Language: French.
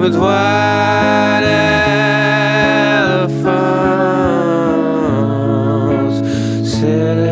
with white elephants sitting